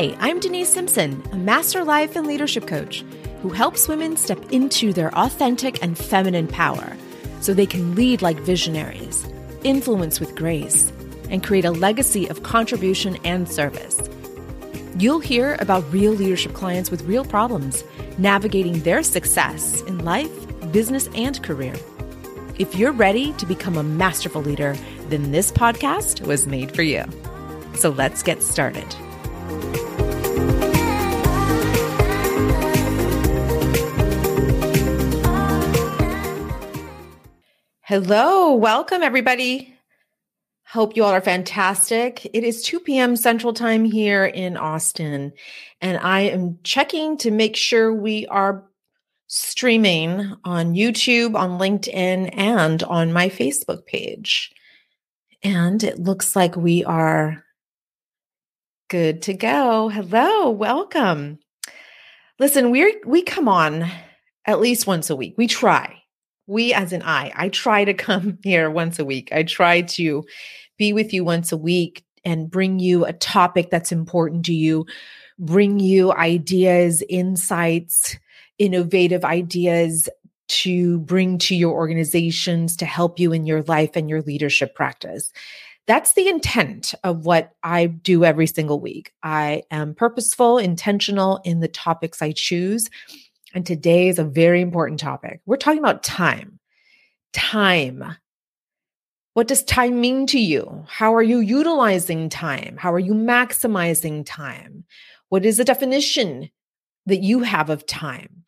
Hi, I'm Denise Simpson, a master life and leadership coach who helps women step into their authentic and feminine power so they can lead like visionaries, influence with grace, and create a legacy of contribution and service. You'll hear about real leadership clients with real problems, navigating their success in life, business, and career. If you're ready to become a masterful leader, then this podcast was made for you. So let's get started. Hello, welcome everybody. Hope you all are fantastic. It is 2 p.m. Central Time here in Austin, and I am checking to make sure we are streaming on YouTube, on LinkedIn, and on my Facebook page. And it looks like we are good to go. Hello, welcome. Listen, we we come on at least once a week. We try we as an I, I try to come here once a week. I try to be with you once a week and bring you a topic that's important to you, bring you ideas, insights, innovative ideas to bring to your organizations to help you in your life and your leadership practice. That's the intent of what I do every single week. I am purposeful, intentional in the topics I choose and today is a very important topic. We're talking about time. Time. What does time mean to you? How are you utilizing time? How are you maximizing time? What is the definition that you have of time?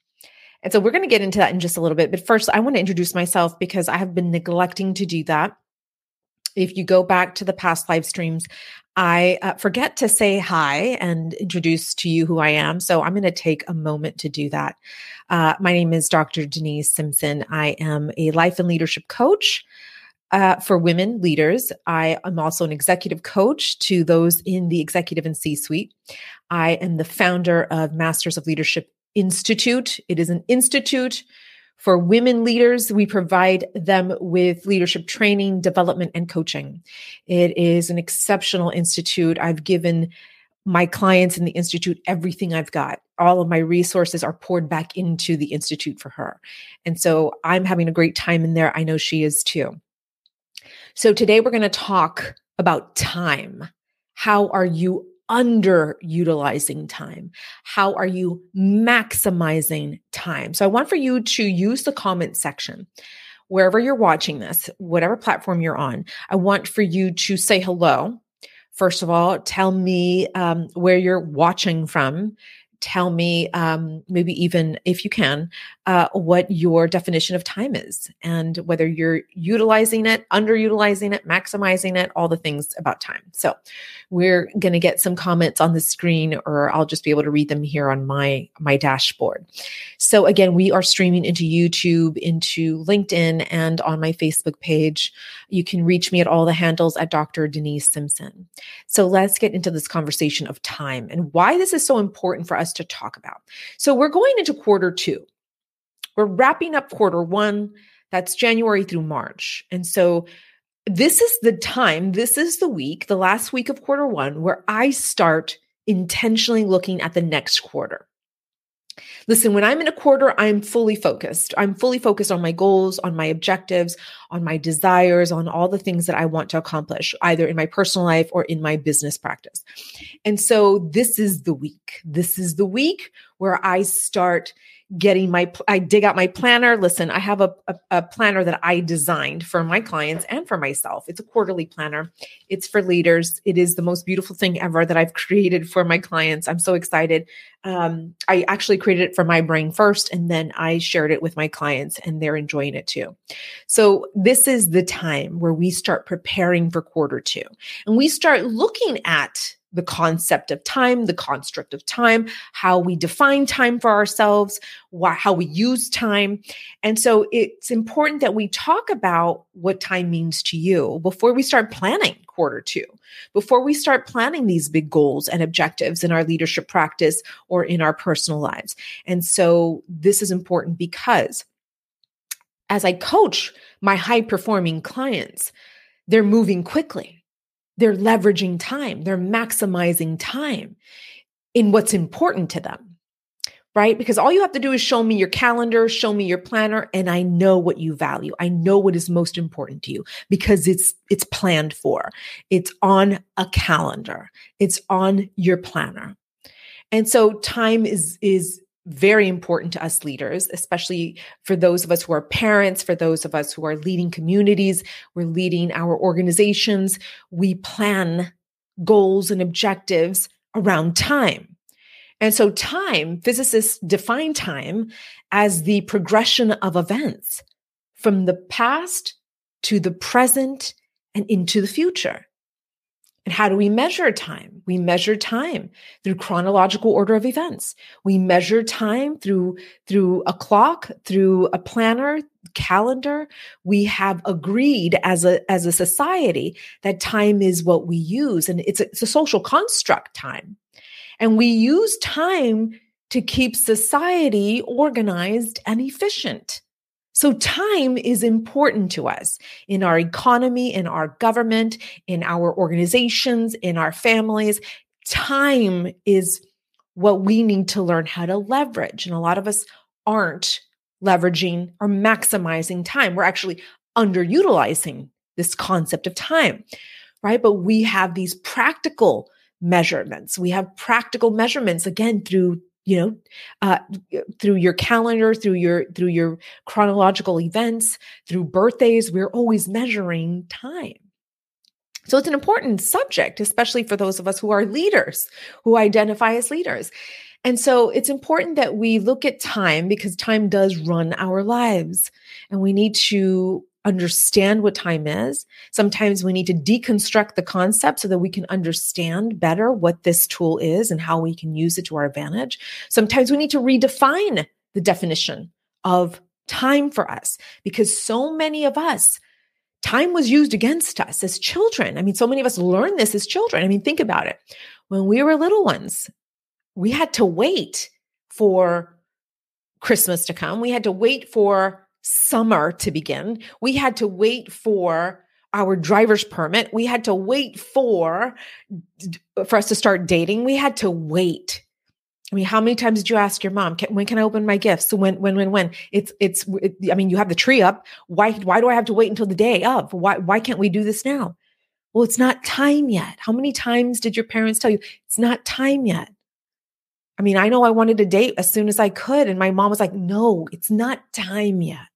And so we're going to get into that in just a little bit. But first, I want to introduce myself because I have been neglecting to do that. If you go back to the past live streams, I uh, forget to say hi and introduce to you who I am. So I'm going to take a moment to do that. Uh, my name is Dr. Denise Simpson. I am a life and leadership coach. Uh, for women leaders. I am also an executive coach to those in the executive and C suite. I am the founder of Masters of Leadership Institute. It is an institute for women leaders, we provide them with leadership training, development, and coaching. It is an exceptional institute. I've given my clients in the institute everything I've got. All of my resources are poured back into the institute for her. And so I'm having a great time in there. I know she is too. So today we're going to talk about time. How are you underutilizing time? How are you maximizing time? So I want for you to use the comment section wherever you're watching this, whatever platform you're on. I want for you to say hello. First of all, tell me um, where you're watching from tell me, um, maybe even if you can, uh, what your definition of time is and whether you're utilizing it, underutilizing it, maximizing it, all the things about time. So we're going to get some comments on the screen or I'll just be able to read them here on my, my dashboard. So again, we are streaming into YouTube, into LinkedIn and on my Facebook page. You can reach me at all the handles at Dr. Denise Simpson. So let's get into this conversation of time and why this is so important for us to talk about. So we're going into quarter two. We're wrapping up quarter one. That's January through March. And so this is the time, this is the week, the last week of quarter one, where I start intentionally looking at the next quarter. Listen, when I'm in a quarter, I'm fully focused. I'm fully focused on my goals, on my objectives, on my desires, on all the things that I want to accomplish, either in my personal life or in my business practice. And so this is the week. This is the week where I start getting my i dig out my planner. Listen i have a, a, a, planner that i designed for my clients and for myself. It's a quarterly planner. It's for leaders. It is the most beautiful thing ever that i've created for my clients. I'm so excited. Um, i actually created it for my brain first and then i shared it with my clients and they're enjoying it too. So this is the time where we start preparing for quarter two and we start looking at the concept of time, the construct of time, how we define time for ourselves, why, how we use time. And so it's important that we talk about what time means to you before we start planning quarter two, before we start planning these big goals and objectives in our leadership practice or in our personal lives. And so this is important because as I coach my high performing clients, they're moving quickly they're leveraging time, they're maximizing time. in what's important to them right? Because all you have to do is show me your calendar, show me your planner, and I know what you value. I know what is most important to you because it's it's planned for. It's on a calendar. It's on your planner. And so time is is very important to us leaders, especially for those of us who are parents, for those of us who are leading communities, we're leading our organizations. We plan goals and objectives around time. And so, time, physicists define time as the progression of events from the past to the present and into the future. And how do we measure time? We measure time through chronological order of events. We measure time through, through a clock, through a planner, calendar. We have agreed as a, as a society that time is what we use. And it's a, it's a social construct time. And we use time to keep society organized and efficient. So, time is important to us in our economy, in our government, in our organizations, in our families. Time is what we need to learn how to leverage. And a lot of us aren't leveraging or maximizing time. We're actually underutilizing this concept of time, right? But we have these practical measurements. We have practical measurements again through you know uh, through your calendar through your through your chronological events through birthdays we're always measuring time. So it's an important subject especially for those of us who are leaders who identify as leaders. And so it's important that we look at time because time does run our lives and we need to understand what time is. Sometimes we need to deconstruct the concept so that we can understand better what this tool is and how we can use it to our advantage. Sometimes we need to redefine the definition of time for us because so many of us time was used against us as children. I mean, so many of us learn this as children. I mean, think about it. When we were little ones, we had to wait for Christmas to come. We had to wait for summer to begin. We had to wait for our driver's permit. We had to wait for for us to start dating. We had to wait. I mean, how many times did you ask your mom, when can I open my gifts? So when, when, when, when? It's, it's. It, I mean, you have the tree up. Why, why do I have to wait until the day of? Why, why can't we do this now? Well, it's not time yet. How many times did your parents tell you it's not time yet? I mean, I know I wanted to date as soon as I could, and my mom was like, "No, it's not time yet."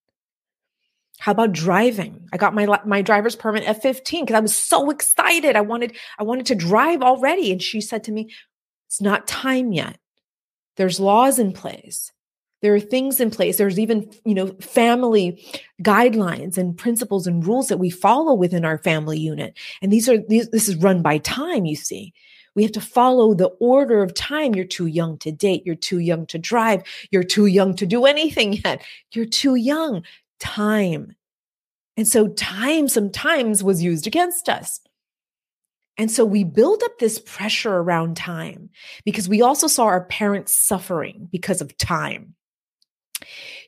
How about driving? I got my my driver's permit at 15 because I was so excited. I wanted I wanted to drive already and she said to me, "It's not time yet. There's laws in place. There are things in place. There's even, you know, family guidelines and principles and rules that we follow within our family unit. And these are these this is run by time, you see. We have to follow the order of time. You're too young to date. You're too young to drive. You're too young to do anything yet. You're too young time. And so time sometimes was used against us. And so we build up this pressure around time because we also saw our parents suffering because of time.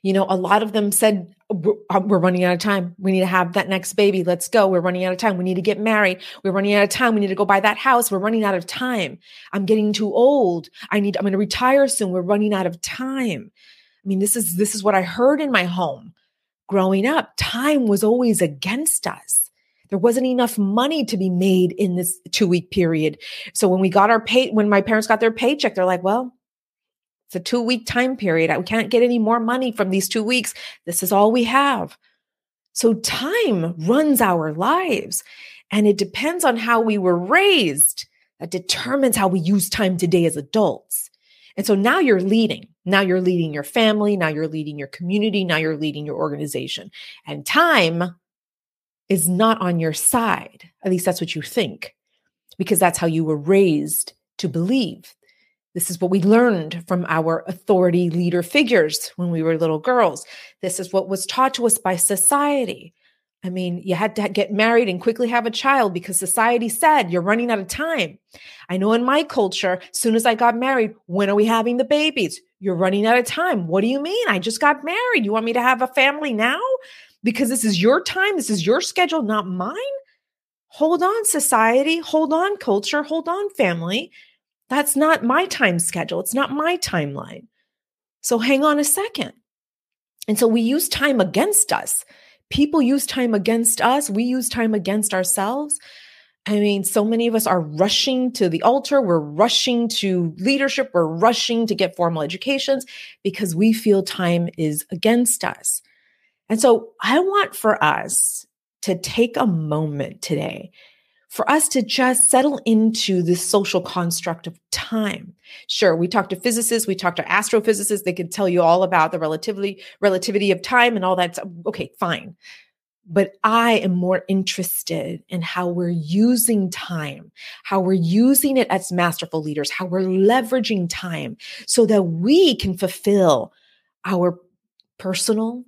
You know, a lot of them said, uh, We're running out of time. We need to have that next baby. Let's go. We're running out of time. We need to get married. We're running out of time. We need to go buy that house. We're running out of time. I'm getting too old. I need, I'm going to retire soon. We're running out of time. I mean, this is, this is what I heard in my home growing up, time was always against us. There wasn't enough money to be made in this two week period. So when we got our pay, when my parents got their paycheck, they're like, well, it's a two week time period. We can't get any more money from these two weeks. This is all we have. So time runs our lives and it depends on how we were raised that determines how we use time today as adults. And so now you're leading. Now you're leading your family. Now you're leading your community. Now you're leading your organization. And time is not on your side. At least that's what you think, because that's how you were raised to believe. This is what we learned from our authority leader figures when we were little girls. This is what was taught to us by society. I mean, you had to get married and quickly have a child because society said you're running out of time. I know in my culture, as soon as I got married, when are we having the babies? You're running out of time. What do you mean? I just got married. You want me to have a family now? Because this is your time, this is your schedule, not mine. Hold on, society. Hold on, culture. Hold on, family. That's not my time schedule. It's not my timeline. So hang on a second. And so we use time against us. People use time against us. We use time against ourselves. I mean, so many of us are rushing to the altar. We're rushing to leadership. We're rushing to get formal educations because we feel time is against us. And so I want for us to take a moment today for us to just settle into this social construct of time. Sure, we talk to physicists, we talk to astrophysicists, they can tell you all about the relativity relativity of time and all that. Okay, fine. But I am more interested in how we're using time, how we're using it as masterful leaders, how we're leveraging time so that we can fulfill our personal,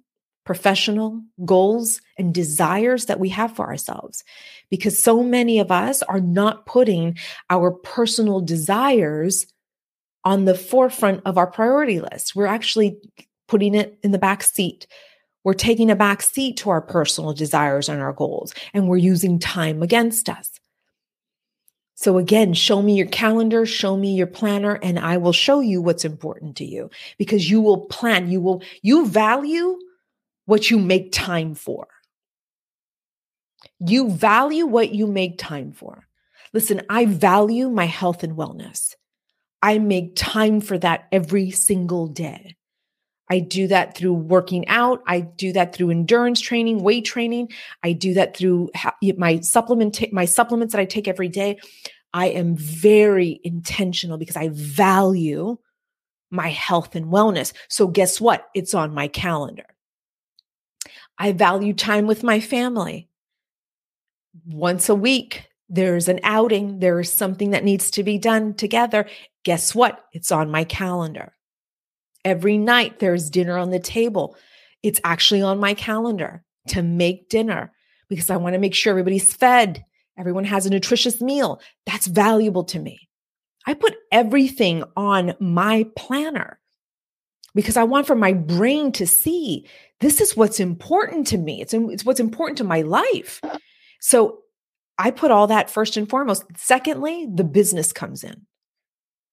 professional goals and desires that we have for ourselves. Because so many of us are not putting our personal desires on the forefront of our priority list. We're actually putting it in the back seat. We're taking a back seat to our personal desires and our goals, and we're using time against us. So again, show me your calendar, show me your planner, and I will show you what's important to you because you will plan, you will, you value what you make time for. You value what you make time for. Listen, I value my health and wellness. I make time for that every single day. I do that through working out. I do that through endurance training, weight training. I do that through my supplement, my supplements that I take every day. I am very intentional because I value my health and wellness. So guess what? It's on my calendar. I value time with my family. Once a week, there's an outing, there's something that needs to be done together. Guess what? It's on my calendar. Every night, there's dinner on the table. It's actually on my calendar to make dinner because I want to make sure everybody's fed, everyone has a nutritious meal. That's valuable to me. I put everything on my planner because I want for my brain to see this is what's important to me. It's, it's what's important to my life. So I put all that first and foremost. Secondly, the business comes in.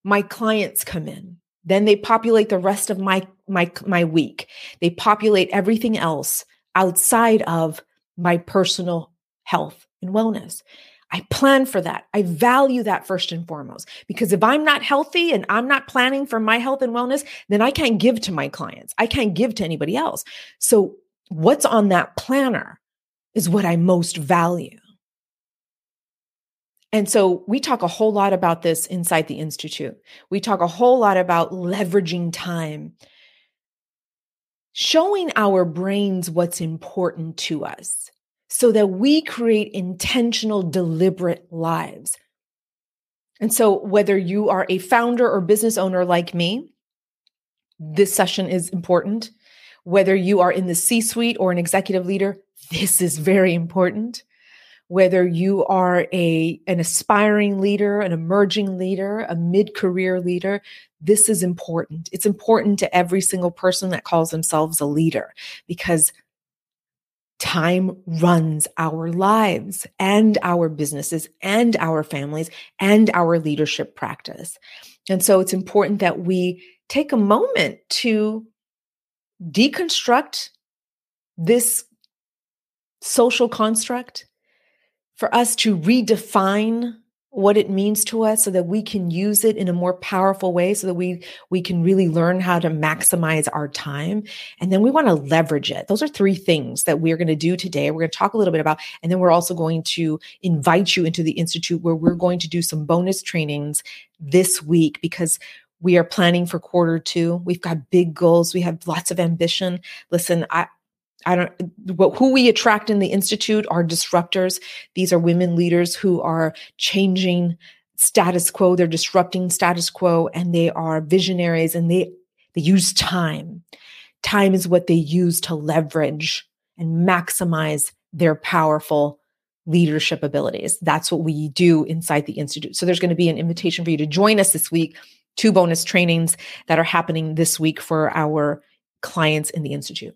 My clients come in. Then they populate the rest of my my my week. They populate everything else outside of my personal health and wellness. I plan for that. I value that first and foremost because if I'm not healthy and I'm not planning for my health and wellness, then I can't give to my clients. I can't give to anybody else. So, what's on that planner is what I most value. And so we talk a whole lot about this inside the Institute. We talk a whole lot about leveraging time, showing our brains what's important to us so that we create intentional, deliberate lives. And so, whether you are a founder or business owner like me, this session is important. Whether you are in the C suite or an executive leader, this is very important. Whether you are a, an aspiring leader, an emerging leader, a mid career leader, this is important. It's important to every single person that calls themselves a leader because Time runs our lives and our businesses and our families and our leadership practice. And so it's important that we take a moment to deconstruct this social construct, for us to redefine what it means to us so that we can use it in a more powerful way so that we we can really learn how to maximize our time and then we want to leverage it those are three things that we're going to do today we're going to talk a little bit about and then we're also going to invite you into the institute where we're going to do some bonus trainings this week because we are planning for quarter two. We've got big goals. We have lots of ambition. Listen, I, I don't who we attract in the institute are disruptors. These are women leaders who are changing status quo, they're disrupting status quo and they are visionaries and they they use time. Time is what they use to leverage and maximize their powerful leadership abilities. That's what we do inside the institute. So there's going to be an invitation for you to join us this week, two bonus trainings that are happening this week for our clients in the institute.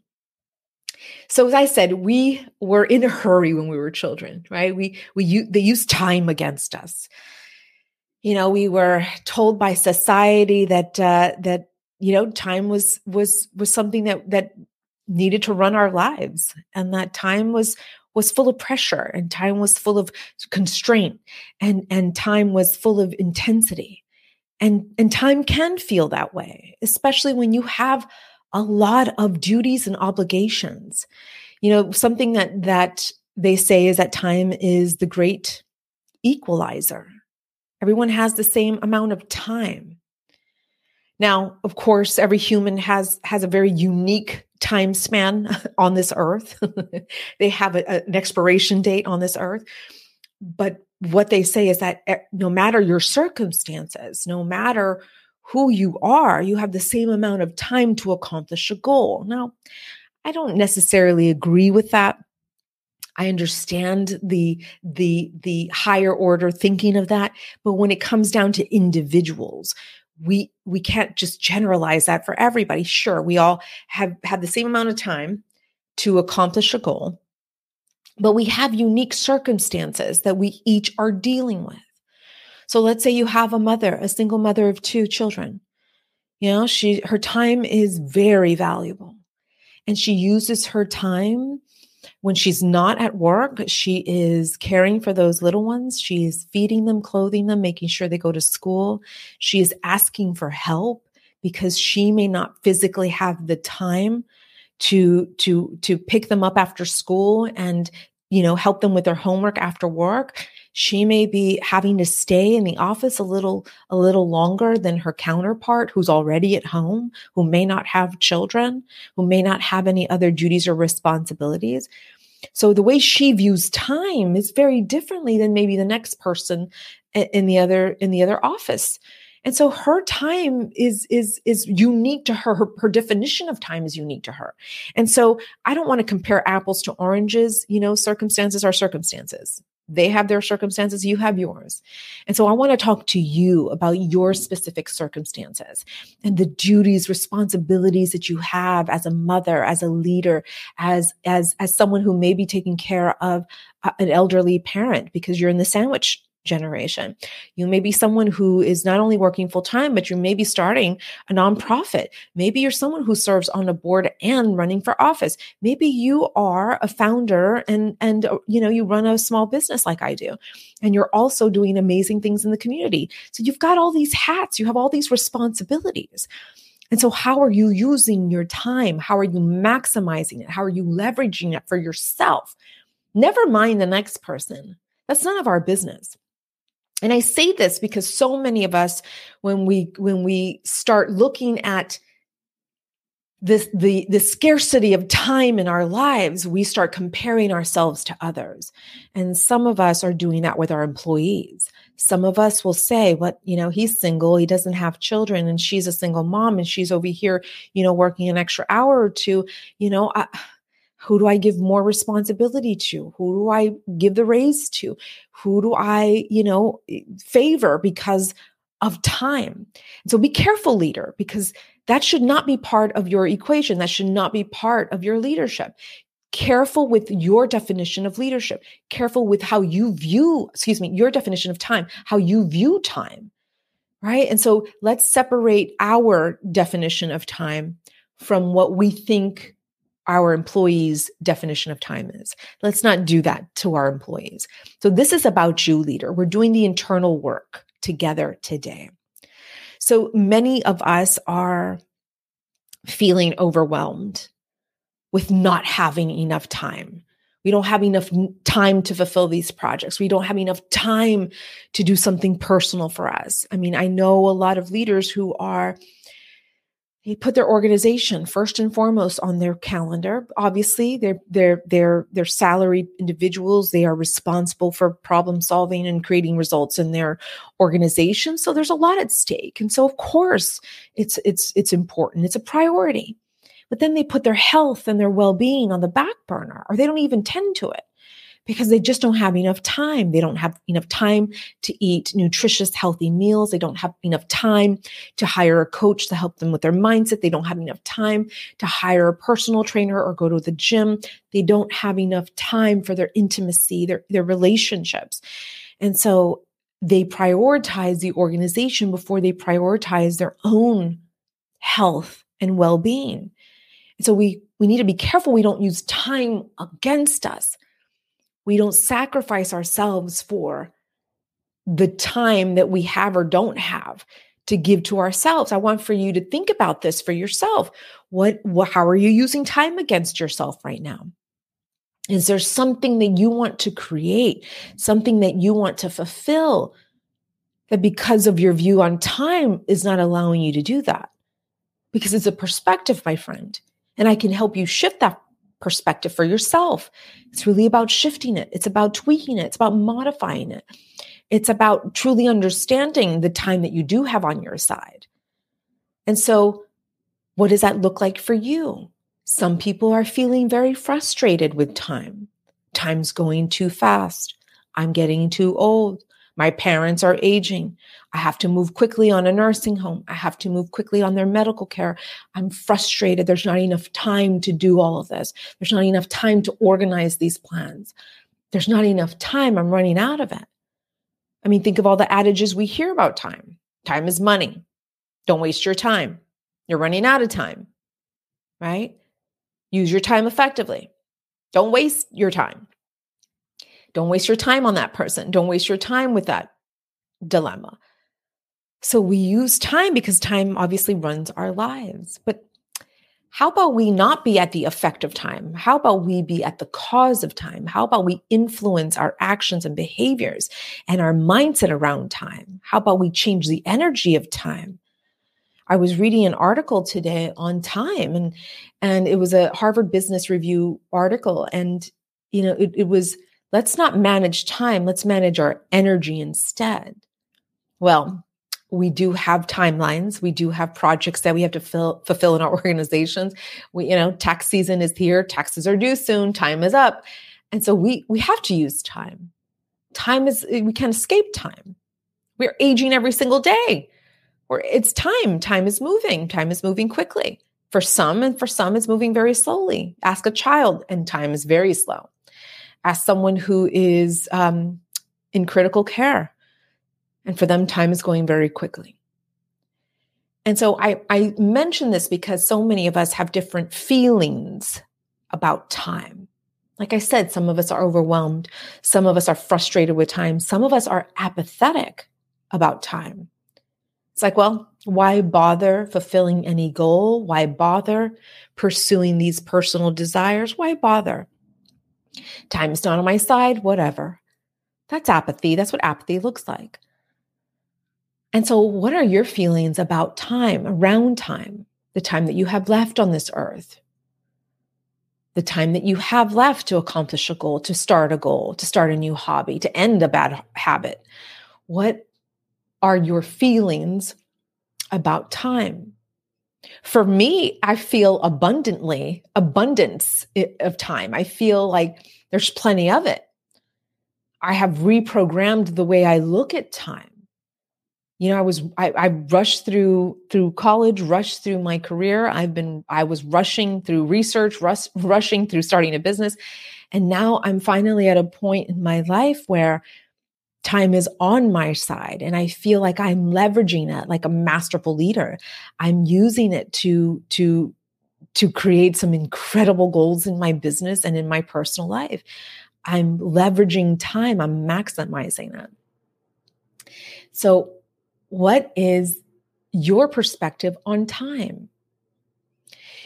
So as I said, we were in a hurry when we were children, right? We we they used time against us. you know, we were told by society that uh, that you know time was was was something that that needed to run our lives, and that time was was full of pressure, and time was full of constraint, and and time was full of intensity, and and time can feel that way, especially when you have a lot of duties and obligations. You know, something that that they say is that time is the great equalizer Everyone has the same amount of time. Now, of course, every human has has a very unique time span on this earth. they have a, an expiration date on this earth. But what they say is that eh, no matter your circumstances, no matter who you are, you have the same amount of time to accomplish a goal. Now, I don't necessarily agree with that I understand the the the higher order thinking of that, but when it comes down to individuals, we we can't just generalize that for everybody. Sure, we all have have the same amount of time to accomplish a goal, but we have unique circumstances that we each are dealing with. So let's say you have a mother, a single mother of two children. You know, she her time is very valuable. And she uses her time when she's not at work, she is caring for those little ones. She is feeding them, clothing them, making sure they go to school. She is asking for help because she may not physically have the time to to to pick them up after school and you know help them with their homework after work she may be having to stay in the office a little a little longer than her counterpart who's already at home who may not have children who may not have any other duties or responsibilities so the way she views time is very differently than maybe the next person in the other in the other office and so her time is is is unique to her. her. her definition of time is unique to her and so i don't want to compare apples to oranges you know circumstances are circumstances they have their circumstances, you have yours. And so I want to talk to you about your specific circumstances and the duties, responsibilities that you have as a mother, as a leader, as as as someone who may be taking care of an elderly parent because you're in the sandwich generation. You may be someone who is not only working full time, but you may be starting a nonprofit. Maybe you're someone who serves on a board and running for office. Maybe you are a founder and and uh, you know you run a small business like I do. And you're also doing amazing things in the community. So you've got all these hats, you have all these responsibilities. And so, how are you using your time? How are you maximizing it? How are you leveraging it for yourself? Never mind the next person. That's none of our business and i say this because so many of us when we when we start looking at this the the scarcity of time in our lives we start comparing ourselves to others. And some of us are doing that with our employees. Some of us will say what you know he's single he doesn't have children and she's a single mom and she's over here you know working an extra hour or two. You know I, who do I give more responsibility to? Who do I give the raise to? Who do I, you know, favor because of time? so be careful, leader, because that should not be part of your equation. That should not be part of your leadership. Careful with your definition of leadership. Careful with how you view, excuse me, your definition of time, how you view time. Right. And so let's separate our definition of time from what we think our employees' definition of time is. Let's not do that to our employees. So, this is about you, leader. We're doing the internal work together today. So, many of us are feeling overwhelmed with not having enough time. We don't have enough time to fulfill these projects. We don't have enough time to do something personal for us. I mean, I know a lot of leaders who are they put their organization first and foremost on their calendar. Obviously they're they're they're they're salaried individuals. They are responsible for problem solving and creating results in their organization. So there's a lot at stake. And so of course it's it's it's important. It's a priority. But then they put their health and their well-being on the back burner or they don't even tend to it because they just don't have enough time. They don't have enough time to eat nutritious, healthy meals. They don't have enough time to hire a coach to help them with their mindset. They don't have enough time to hire a personal trainer or go to the gym. They don't have enough time for their intimacy, their, their relationships. And so they prioritize the organization before they prioritize their own health and well-being. And so we we need to be careful we don't use time against us. We don't sacrifice ourselves for the time that we have or don't have to give to ourselves. I want for you to think about this for yourself. What, what how are you using time against yourself right now? Is there something that you want to create, something that you want to fulfill that because of your view on time is not allowing you to do that? Because it's a perspective, my friend. And I can help you shift that perspective for yourself. It's really about shifting it. It's about tweaking it. It's about modifying it. It's about truly understanding the time that you do have on your side. And so, what does that look like for you? Some people are feeling very frustrated with time. Time's going too fast. I'm getting too old. My parents are aging. I have to move quickly on a nursing home. I have to move quickly on their medical care. I'm frustrated. There's not enough time to do all of this. There's not enough time to organize these plans. There's not enough time. I'm running out of it. I mean, think of all the adages we hear about time. Time is money. Don't waste your time. You're running out of time, right? Use your time effectively. Don't waste your time. Don't waste your time on that person. Don't waste your time with that dilemma. So we use time because time obviously runs our lives. But how about we not be at the effect of time? How about we be at the cause of time? How about we influence our actions and behaviors and our mindset around time? How about we change the energy of time? I was reading an article today on time and and it was a Harvard Business Review article and you know it, it was let's not manage time let's manage our energy instead well we do have timelines we do have projects that we have to fill, fulfill in our organizations we you know tax season is here taxes are due soon time is up and so we we have to use time time is we can't escape time we're aging every single day or it's time. Time is moving. Time is moving quickly. For some, and for some, it's moving very slowly. Ask a child, and time is very slow. Ask someone who is um, in critical care, and for them, time is going very quickly. And so I, I mention this because so many of us have different feelings about time. Like I said, some of us are overwhelmed. Some of us are frustrated with time. Some of us are apathetic about time. It's like, well, why bother fulfilling any goal? Why bother pursuing these personal desires? Why bother? Time's not on my side, whatever. That's apathy. That's what apathy looks like. And so, what are your feelings about time, around time, the time that you have left on this earth? The time that you have left to accomplish a goal, to start a goal, to start a new hobby, to end a bad habit. What are your feelings about time? For me, I feel abundantly, abundance of time. I feel like there's plenty of it. I have reprogrammed the way I look at time. You know, I was I, I rushed through through college, rushed through my career. I've been I was rushing through research, rush, rushing through starting a business, and now I'm finally at a point in my life where time is on my side and i feel like i'm leveraging it like a masterful leader. I'm using it to to to create some incredible goals in my business and in my personal life. I'm leveraging time. I'm maximizing it so what is your perspective on time?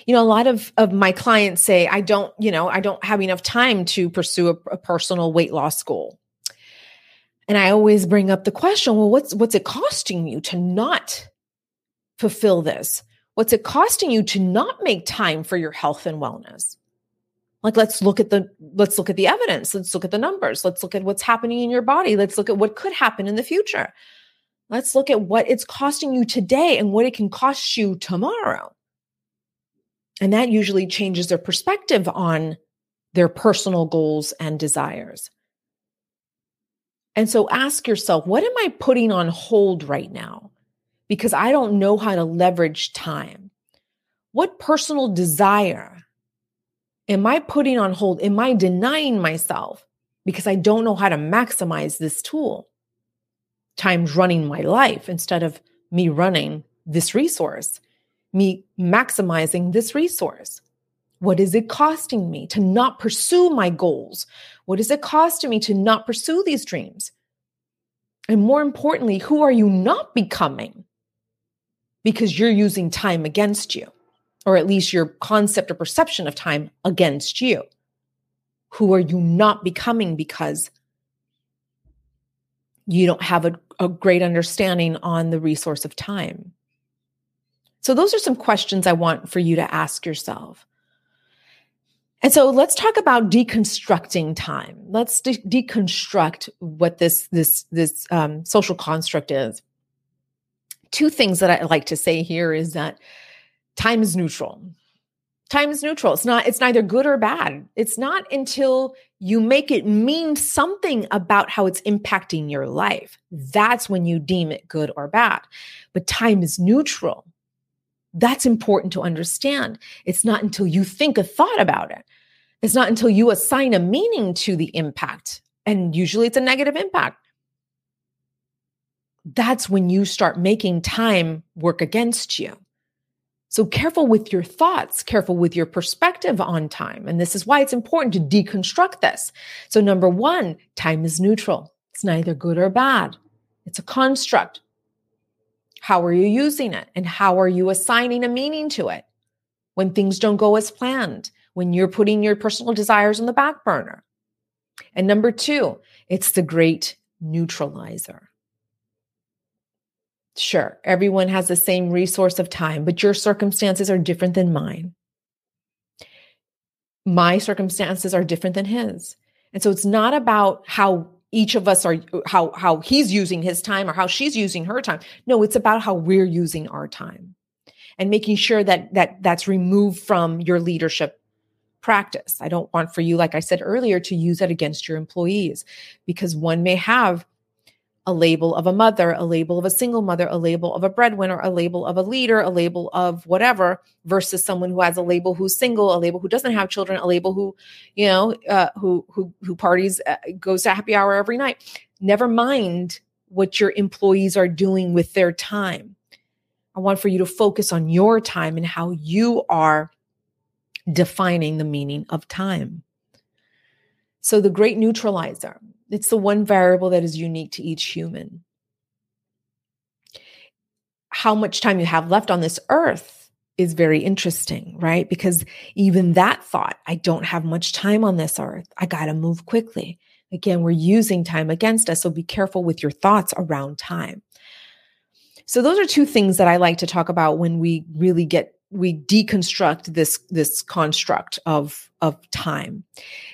You know a lot of of my clients say i don't you know i don't have enough time to pursue a, a personal weight loss goal and I always bring up the question, well, what's what's it costing you to not fulfill this? What's it costing you to not make time for your health and wellness? Like let's look at the let's look at the evidence. Let's look at the numbers. Let's look at what's happening in your body. Let's look at what could happen in the future. Let's look at what it's costing you today and what it can cost you tomorrow. And that usually changes their perspective on their personal goals and desires. And so ask yourself, what am I putting on hold right now? Because I don't know how to leverage time. What personal desire am I putting on hold? Am I denying myself because I don't know how to maximize this tool? times running my life instead of me running this resource, me maximizing this resource? What is it costing me to not pursue my goals? What is it costing me to not pursue these dreams? And more importantly, who are you not becoming? Because you're using time against you, or at least your concept or perception of time against you. Who are you not becoming because you don't have a, a great understanding on the resource of time? So, those are some questions I want for you to ask yourself. And so let's talk about deconstructing time. Let's de- deconstruct what this this this um, social construct is. Two things that I like to say here is that time is neutral. Time is neutral. It's not. It's neither good or bad. It's not until you make it mean something about how it's impacting your life. That's when you deem it good or bad. But time is neutral. That's important to understand. It's not until you think a thought about it. It's not until you assign a meaning to the impact, and usually it's a negative impact. That's when you start making time work against you. So careful with your thoughts, careful with your perspective on time. And this is why it's important to deconstruct this. So, number one, time is neutral, it's neither good or bad, it's a construct. How are you using it? And how are you assigning a meaning to it when things don't go as planned, when you're putting your personal desires on the back burner? And number two, it's the great neutralizer. Sure, everyone has the same resource of time, but your circumstances are different than mine. My circumstances are different than his. And so it's not about how each of us are how how he's using his time or how she's using her time. No it's about how we're using our time and making sure that that that's removed from your leadership practice. I don't want for you like i said earlier to use that against your employees because one may have a label of a mother, a label of a single mother, a label of a breadwinner, a label of a leader, a label of whatever, versus someone who has a label who's single, a label who doesn't have children, a label who, you know, uh, who who who parties, uh, goes to happy hour every night. Never mind what your employees are doing with their time. I want for you to focus on your time and how you are defining the meaning of time. So the great neutralizer, it's the one variable that is unique to each human. How much time you have left on this earth is very interesting, right? Because even that thought, I don't have much time on this earth. I got to move quickly. Again, we're using time against us. So be careful with your thoughts around time. So those are two things that I like to talk about when we really get we deconstruct this this construct of of time.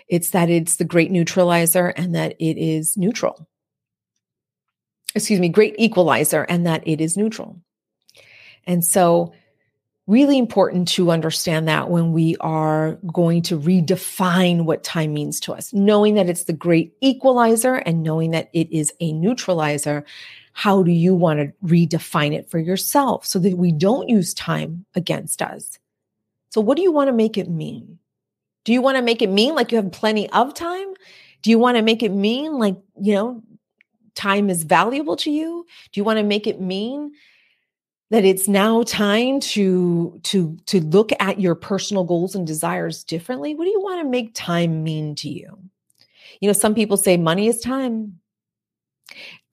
It's that it's the great neutralizer and that it is neutral. Excuse me great equalizer and that it is neutral. And so really important to understand that when we are going to redefine what time means to us. Knowing that it's the great equalizer and knowing that it is a neutralizer how do you want to redefine it for yourself so that we don't use time against us? So, what do you want to make it mean? Do you want to make it mean like you have plenty of time? Do you want to make it mean like, you know, time is valuable to you? Do you want to make it mean that it's now time to to to look at your personal goals and desires differently? What do you want to make time mean to you? You know, some people say money is time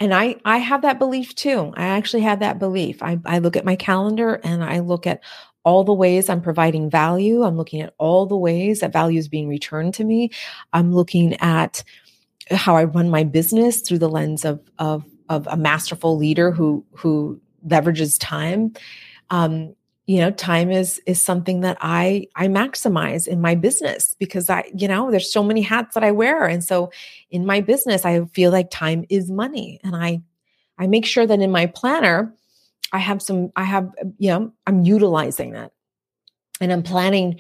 and i i have that belief too. I actually have that belief. I, I look at my calendar and i look at all the ways i'm providing value. I'm looking at all the ways that value is being returned to me. I'm looking at how i run my business through the lens of of of a masterful leader who who leverages time. Um, you know time is is something that i i maximize in my business because i you know there's so many hats that i wear. And so in my business i feel like time is money. And i i make sure that in my planner i have some i have you know i'm utilizing that. And i'm planning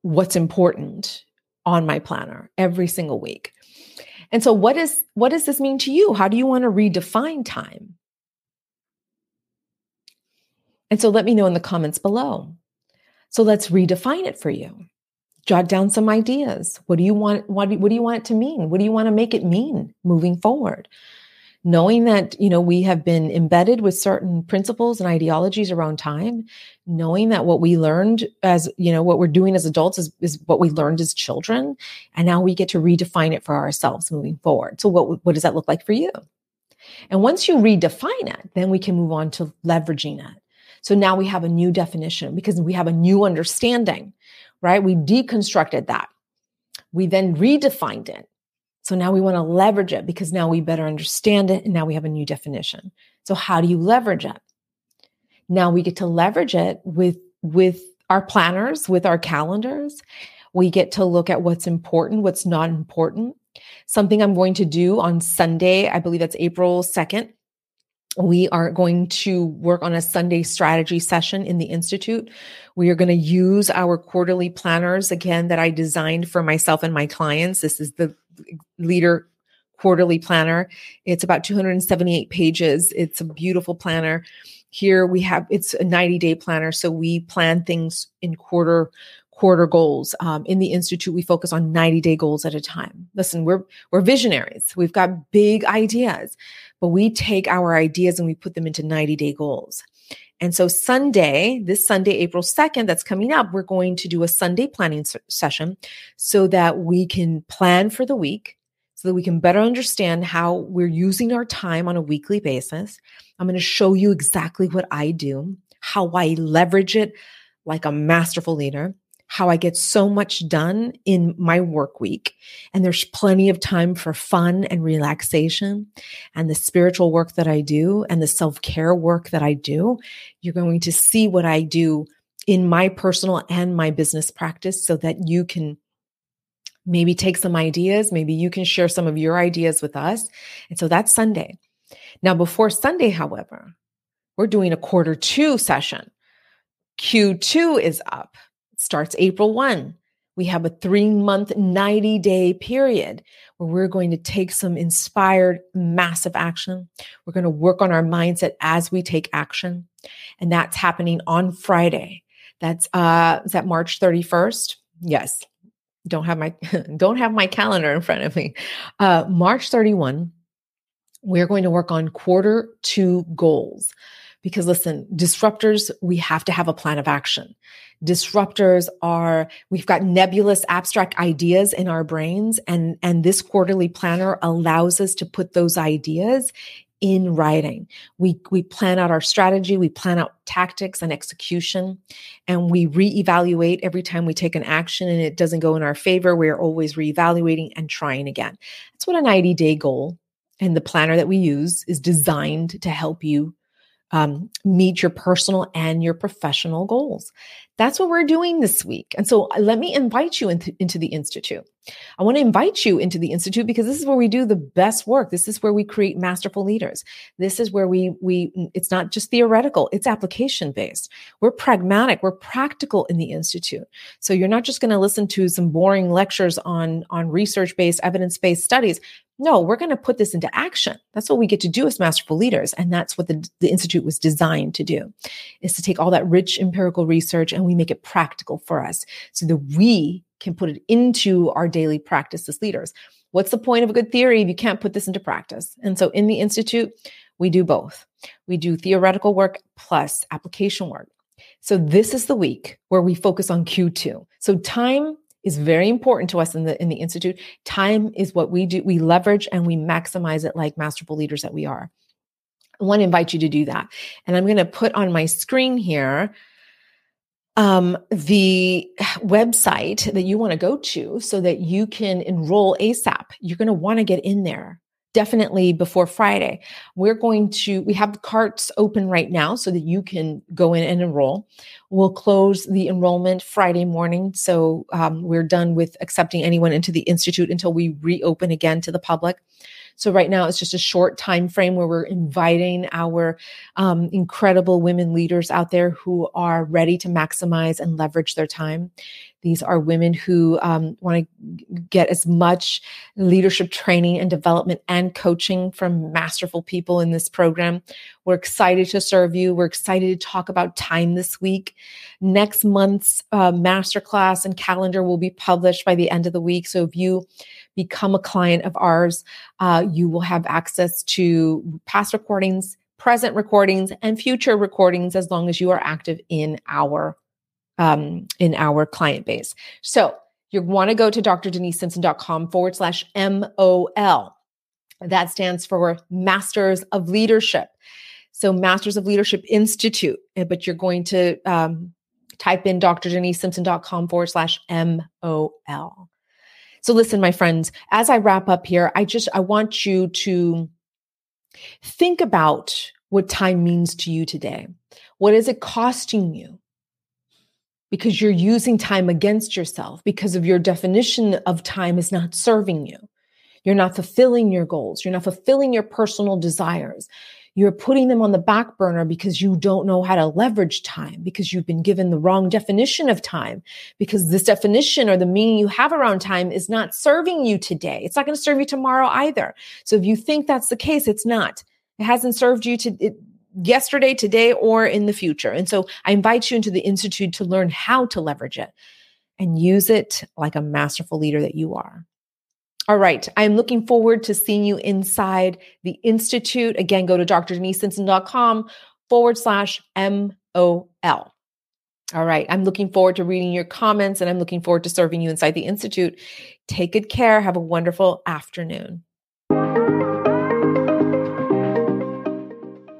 what's important on my planner every single week. And so what is what does this mean to you? How do you want to redefine time and so let me know in the comments below. So let's redefine it for you. Jot down some ideas. What do you want? What do, what do you want it to mean? What do you want to make it mean moving forward? knowing that you know we have been embedded with certain principles and ideologies around time knowing that what we learned as you know what we're doing as adults is, is what we learned as children and now we get to redefine it for ourselves moving forward so what what does that look like for you and once you redefine it then we can move on to leveraging it so now we have a new definition because we have a new understanding right we deconstructed that we then redefined it so now we want to leverage it because now we better understand it and now we have a new definition. So how do you leverage it? Now we get to leverage it with with our planners, with our calendars. We get to look at what's important, what's not important. Something I'm going to do on Sunday, I believe that's April 2nd. We are going to work on a Sunday strategy session in the Institute. We are going to use our quarterly planners again that I designed for myself and my clients. This is the leader quarterly planner. It's about 278 pages. It's a beautiful planner. Here we have it's a 90 day planner, so we plan things in quarter quarter goals. Um, in the institute, we focus on 90 day goals at a time. Listen, we're we're visionaries. We've got big ideas, but we take our ideas and we put them into 90 day goals. And so Sunday, this Sunday, April 2nd, that's coming up, we're going to do a Sunday planning session so that we can plan for the week, so that we can better understand how we're using our time on a weekly basis. I'm going to show you exactly what I do, how I leverage it like a masterful leader how I get so much done in my work week. And there's plenty of time for fun and relaxation and the spiritual work that I do and the self care work that I do. You're going to see what I do in my personal and my business practice so that you can maybe take some ideas. Maybe you can share some of your ideas with us. And so that's Sunday. Now, before Sunday, however, we're doing a quarter two session. Q2 is up starts April 1. We have a three month, 90 day period where we're going to take some inspired, massive action. We're going to work on our mindset as we take action. And that's happening on Friday. That's, uh, is that March 31st? Yes. Don't have my, don't have my calendar in front of me. Uh, March 31, we're going to work on quarter two goals. Because listen, disruptors, we have to have a plan of action. Disruptors are, we've got nebulous abstract ideas in our brains and, and this quarterly planner allows us to put those ideas in writing. We we plan out our strategy, we plan out tactics and execution, and we reevaluate every time we take an action and it doesn't go in our favor. We're always reevaluating and trying again. That's what a 90-day goal and the planner that we use is designed to help you um, meet your personal and your professional goals. That's what we're doing this week. And so uh, let me invite you into, into the Institute. I want to invite you into the Institute because this is where we do the best work. This is where we create masterful leaders. This is where we, we, it's not just theoretical, it's application based. We're pragmatic, we're practical in the Institute. So you're not just going to listen to some boring lectures on, on research based, evidence based studies. No, we're going to put this into action. That's what we get to do as masterful leaders. And that's what the, the Institute was designed to do, is to take all that rich empirical research and we make it practical for us so that we can put it into our daily practice as leaders. What's the point of a good theory if you can't put this into practice? And so in the Institute, we do both. We do theoretical work plus application work. So this is the week where we focus on Q2. So time is very important to us in the in the institute. Time is what we do. We leverage and we maximize it like masterful leaders that we are. I want to invite you to do that. And I'm going to put on my screen here um, the website that you want to go to so that you can enroll ASAP. You're going to want to get in there definitely before Friday. We're going to, we have carts open right now so that you can go in and enroll. We'll close the enrollment Friday morning. So um, we're done with accepting anyone into the Institute until we reopen again to the public. So right now it's just a short time frame where we're inviting our um, incredible women leaders out there who are ready to maximize and leverage their time. These are women who um, want to get as much leadership training and development and coaching from masterful people in this program. We're excited to serve you. We're excited to talk about time this week. Next month's uh, masterclass and calendar will be published by the end of the week. So if you become a client of ours, uh, you will have access to past recordings, present recordings, and future recordings as long as you are active in our um, in our client base. So you want to go to drdenisesimpson.com forward slash MOL. That stands for Masters of Leadership. So Masters of Leadership Institute, eh, but you're going to um, type in drdenisesimpson.com forward slash MOL. So listen, my friends, as I wrap up here, I just, I want you to think about what time means to you today. What is it costing you? Because you're using time against yourself because of your definition of time is not serving you. You're not fulfilling your goals. You're not fulfilling your personal desires. You're putting them on the back burner because you don't know how to leverage time, because you've been given the wrong definition of time, because this definition or the meaning you have around time is not serving you today. It's not going to serve you tomorrow either. So if you think that's the case, it's not. It hasn't served you to it, yesterday, today, or in the future. And so I invite you into the Institute to learn how to leverage it and use it like a masterful leader that you are. All right. I'm looking forward to seeing you inside the Institute. Again, go to drdenisesimpson.com forward slash MOL. All right. I'm looking forward to reading your comments and I'm looking forward to serving you inside the Institute. Take good care. Have a wonderful afternoon.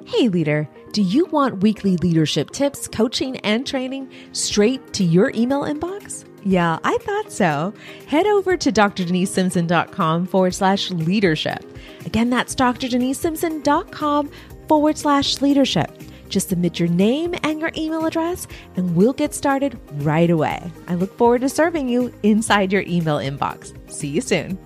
Hey, leader, do you want weekly leadership tips, coaching, and training straight to your email inbox? Yeah, I thought so. Head over to drdenisesimpson.com forward slash leadership. Again, that's drdenisesimpson.com forward slash leadership. Just submit your name and your email address, and we'll get started right away. I look forward to serving you inside your email inbox. See you soon.